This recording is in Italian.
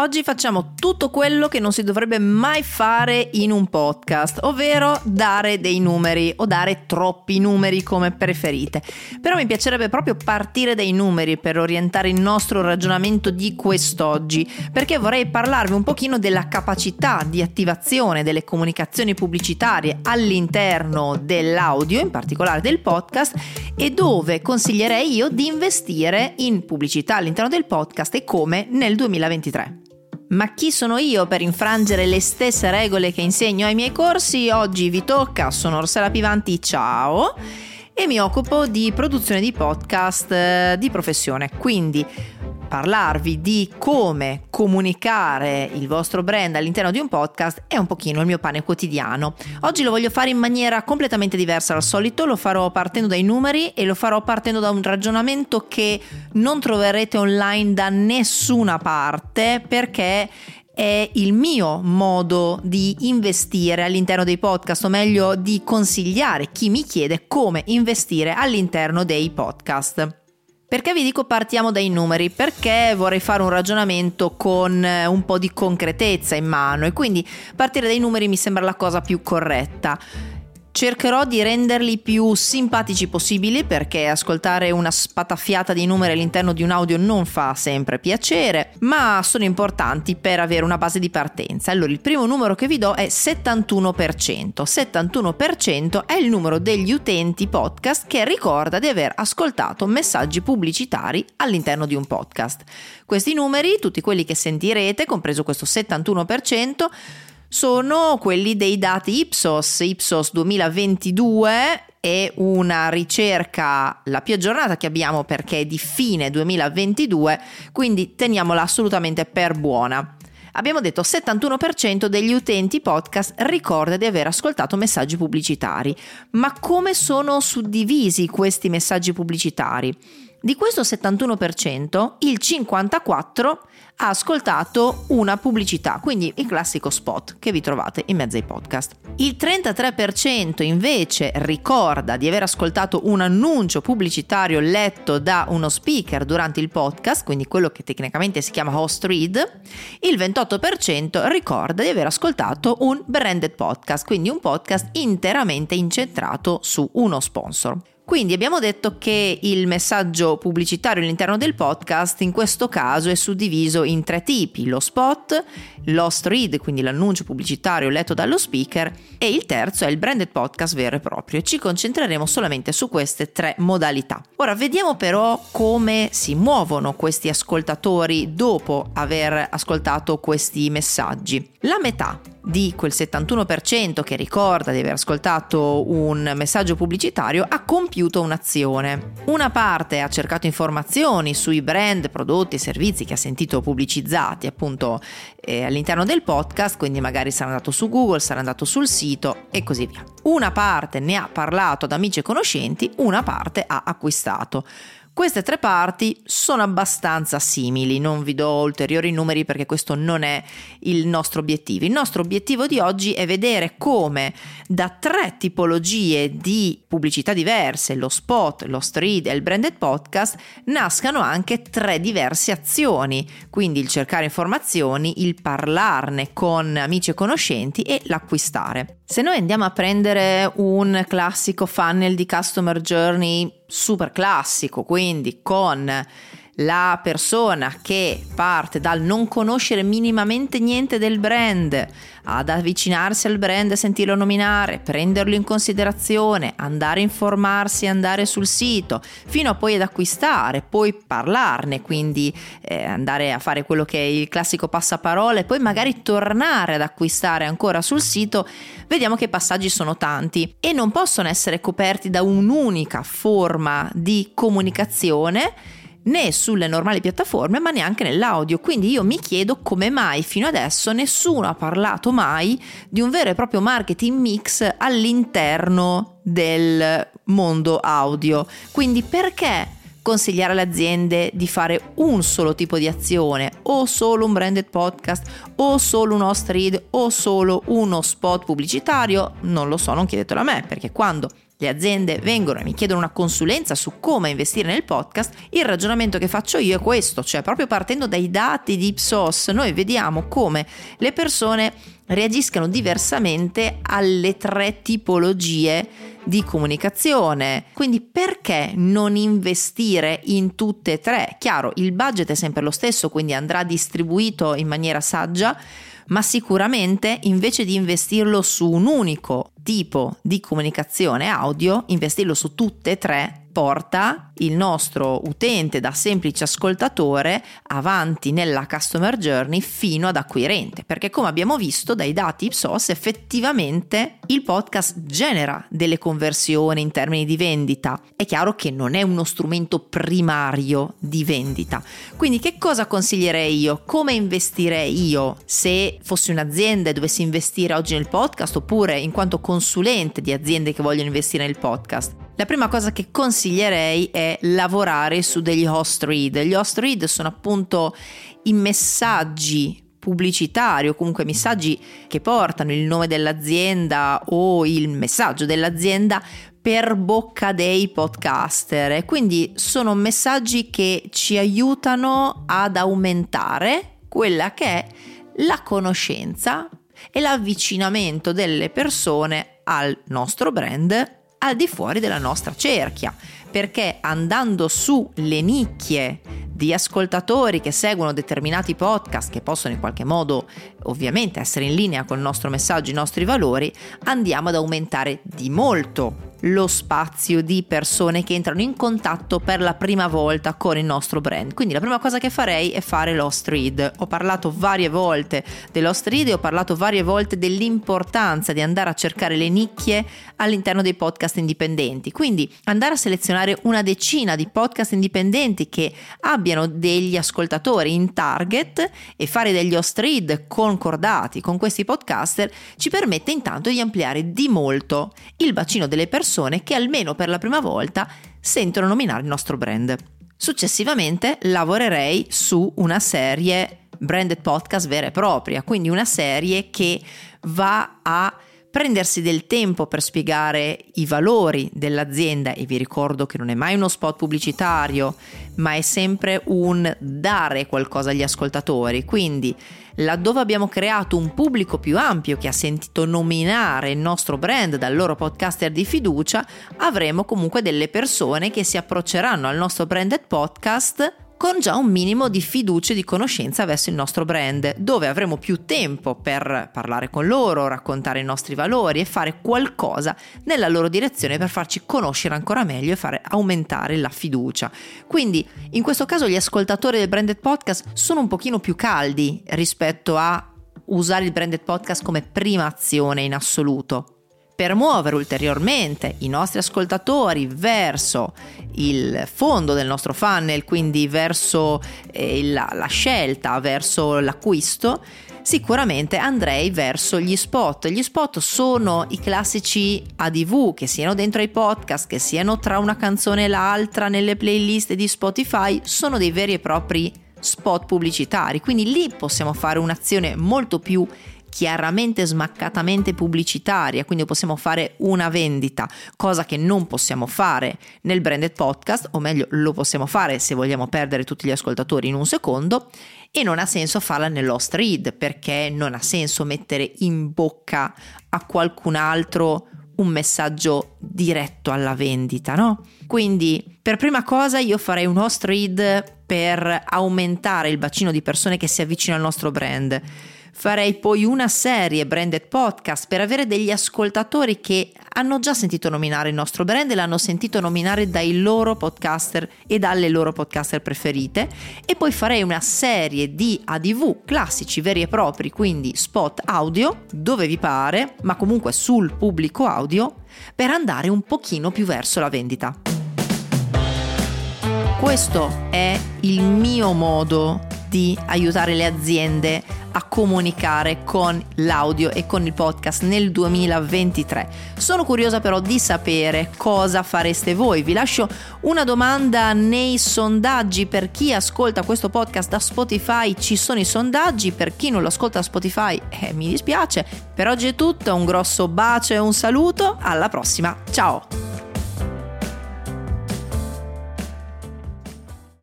Oggi facciamo tutto quello che non si dovrebbe mai fare in un podcast, ovvero dare dei numeri o dare troppi numeri come preferite. Però mi piacerebbe proprio partire dai numeri per orientare il nostro ragionamento di quest'oggi, perché vorrei parlarvi un pochino della capacità di attivazione delle comunicazioni pubblicitarie all'interno dell'audio, in particolare del podcast, e dove consiglierei io di investire in pubblicità all'interno del podcast e come nel 2023. Ma chi sono io per infrangere le stesse regole che insegno ai miei corsi? Oggi vi tocca, sono Rossella Pivanti, ciao! E mi occupo di produzione di podcast eh, di professione, quindi parlarvi di come comunicare il vostro brand all'interno di un podcast è un pochino il mio pane quotidiano. Oggi lo voglio fare in maniera completamente diversa dal solito, lo farò partendo dai numeri e lo farò partendo da un ragionamento che non troverete online da nessuna parte perché è il mio modo di investire all'interno dei podcast, o meglio di consigliare chi mi chiede come investire all'interno dei podcast. Perché vi dico partiamo dai numeri? Perché vorrei fare un ragionamento con eh, un po' di concretezza in mano e quindi partire dai numeri mi sembra la cosa più corretta. Cercherò di renderli più simpatici possibili perché ascoltare una spatafiata di numeri all'interno di un audio non fa sempre piacere, ma sono importanti per avere una base di partenza. Allora, il primo numero che vi do è 71%. 71% è il numero degli utenti podcast che ricorda di aver ascoltato messaggi pubblicitari all'interno di un podcast. Questi numeri, tutti quelli che sentirete, compreso questo 71%, sono quelli dei dati Ipsos, Ipsos 2022 è una ricerca la più aggiornata che abbiamo perché è di fine 2022, quindi teniamola assolutamente per buona. Abbiamo detto 71% degli utenti podcast ricorda di aver ascoltato messaggi pubblicitari. Ma come sono suddivisi questi messaggi pubblicitari? Di questo 71%, il 54% ha ascoltato una pubblicità, quindi il classico spot che vi trovate in mezzo ai podcast. Il 33% invece ricorda di aver ascoltato un annuncio pubblicitario letto da uno speaker durante il podcast, quindi quello che tecnicamente si chiama host read. Il 28% ricorda di aver ascoltato un branded podcast, quindi un podcast interamente incentrato su uno sponsor. Quindi abbiamo detto che il messaggio pubblicitario all'interno del podcast in questo caso è suddiviso in tre tipi, lo spot, l'host read, quindi l'annuncio pubblicitario letto dallo speaker e il terzo è il branded podcast vero e proprio. Ci concentreremo solamente su queste tre modalità. Ora vediamo però come si muovono questi ascoltatori dopo aver ascoltato questi messaggi. La metà di quel 71% che ricorda di aver ascoltato un messaggio pubblicitario ha compiuto un'azione. Una parte ha cercato informazioni sui brand, prodotti e servizi che ha sentito pubblicizzati appunto eh, all'interno del podcast, quindi magari sarà andato su Google, sarà andato sul sito e così via. Una parte ne ha parlato ad amici e conoscenti, una parte ha acquistato. Queste tre parti sono abbastanza simili, non vi do ulteriori numeri perché questo non è il nostro obiettivo. Il nostro obiettivo di oggi è vedere come da tre tipologie di pubblicità diverse, lo spot, lo street e il branded podcast, nascano anche tre diverse azioni, quindi il cercare informazioni, il parlarne con amici e conoscenti e l'acquistare. Se noi andiamo a prendere un classico funnel di customer journey super classico, quindi con la persona che parte dal non conoscere minimamente niente del brand ad avvicinarsi al brand, sentirlo nominare, prenderlo in considerazione, andare a informarsi, andare sul sito, fino a poi ad acquistare, poi parlarne, quindi eh, andare a fare quello che è il classico passaparole, poi magari tornare ad acquistare ancora sul sito, vediamo che i passaggi sono tanti. E non possono essere coperti da un'unica forma di comunicazione né sulle normali piattaforme ma neanche nell'audio. Quindi io mi chiedo come mai fino adesso nessuno ha parlato mai di un vero e proprio marketing mix all'interno del mondo audio. Quindi perché consigliare alle aziende di fare un solo tipo di azione, o solo un branded podcast, o solo un host read, o solo uno spot pubblicitario? Non lo so, non chiedetelo a me, perché quando le aziende vengono e mi chiedono una consulenza su come investire nel podcast, il ragionamento che faccio io è questo, cioè proprio partendo dai dati di Ipsos, noi vediamo come le persone reagiscano diversamente alle tre tipologie di comunicazione. Quindi perché non investire in tutte e tre? Chiaro, il budget è sempre lo stesso, quindi andrà distribuito in maniera saggia, ma sicuramente invece di investirlo su un unico tipo di comunicazione audio, investirlo su tutte e tre porta il nostro utente da semplice ascoltatore avanti nella customer journey fino ad acquirente, perché come abbiamo visto dai dati Ipsos effettivamente il podcast genera delle conversioni in termini di vendita. È chiaro che non è uno strumento primario di vendita. Quindi che cosa consiglierei io? Come investirei io se fossi un'azienda e dovessi investire oggi nel podcast oppure in quanto consulente di aziende che vogliono investire nel podcast? La prima cosa che consiglierei è lavorare su degli host read. Gli host read sono appunto i messaggi pubblicitari o comunque messaggi che portano il nome dell'azienda o il messaggio dell'azienda per bocca dei podcaster quindi sono messaggi che ci aiutano ad aumentare quella che è la conoscenza e l'avvicinamento delle persone al nostro brand al di fuori della nostra cerchia, perché andando sulle nicchie di ascoltatori che seguono determinati podcast che possono in qualche modo ovviamente essere in linea con il nostro messaggio, i nostri valori, andiamo ad aumentare di molto lo spazio di persone che entrano in contatto per la prima volta con il nostro brand. Quindi la prima cosa che farei è fare l'host read. Ho parlato varie volte dell'host read e ho parlato varie volte dell'importanza di andare a cercare le nicchie all'interno dei podcast indipendenti. Quindi andare a selezionare una decina di podcast indipendenti che abbiano degli ascoltatori in target e fare degli host read concordati con questi podcaster ci permette intanto di ampliare di molto il bacino delle persone che almeno per la prima volta sentono nominare il nostro brand. Successivamente lavorerei su una serie branded podcast vera e propria, quindi una serie che va a prendersi del tempo per spiegare i valori dell'azienda e vi ricordo che non è mai uno spot pubblicitario, ma è sempre un dare qualcosa agli ascoltatori. Quindi, laddove abbiamo creato un pubblico più ampio che ha sentito nominare il nostro brand dal loro podcaster di fiducia, avremo comunque delle persone che si approcceranno al nostro branded podcast con già un minimo di fiducia e di conoscenza verso il nostro brand, dove avremo più tempo per parlare con loro, raccontare i nostri valori e fare qualcosa nella loro direzione per farci conoscere ancora meglio e fare aumentare la fiducia. Quindi in questo caso gli ascoltatori del branded podcast sono un pochino più caldi rispetto a usare il branded podcast come prima azione in assoluto per muovere ulteriormente i nostri ascoltatori verso il fondo del nostro funnel, quindi verso eh, la, la scelta, verso l'acquisto, sicuramente andrei verso gli spot. Gli spot sono i classici ADV, che siano dentro ai podcast, che siano tra una canzone e l'altra nelle playlist di Spotify, sono dei veri e propri spot pubblicitari. Quindi lì possiamo fare un'azione molto più chiaramente smaccatamente pubblicitaria, quindi possiamo fare una vendita, cosa che non possiamo fare nel branded podcast, o meglio lo possiamo fare se vogliamo perdere tutti gli ascoltatori in un secondo, e non ha senso farla nell'host read perché non ha senso mettere in bocca a qualcun altro un messaggio diretto alla vendita, no? Quindi per prima cosa io farei un host read per aumentare il bacino di persone che si avvicinano al nostro brand Farei poi una serie branded podcast per avere degli ascoltatori che hanno già sentito nominare il nostro brand e l'hanno sentito nominare dai loro podcaster e dalle loro podcaster preferite e poi farei una serie di ADV classici veri e propri, quindi spot audio dove vi pare, ma comunque sul pubblico audio per andare un pochino più verso la vendita. Questo è il mio modo di aiutare le aziende a comunicare con l'audio e con il podcast nel 2023. Sono curiosa però di sapere cosa fareste voi. Vi lascio una domanda nei sondaggi per chi ascolta questo podcast da Spotify. Ci sono i sondaggi, per chi non lo ascolta da Spotify eh, mi dispiace. Per oggi è tutto, un grosso bacio e un saluto. Alla prossima, ciao!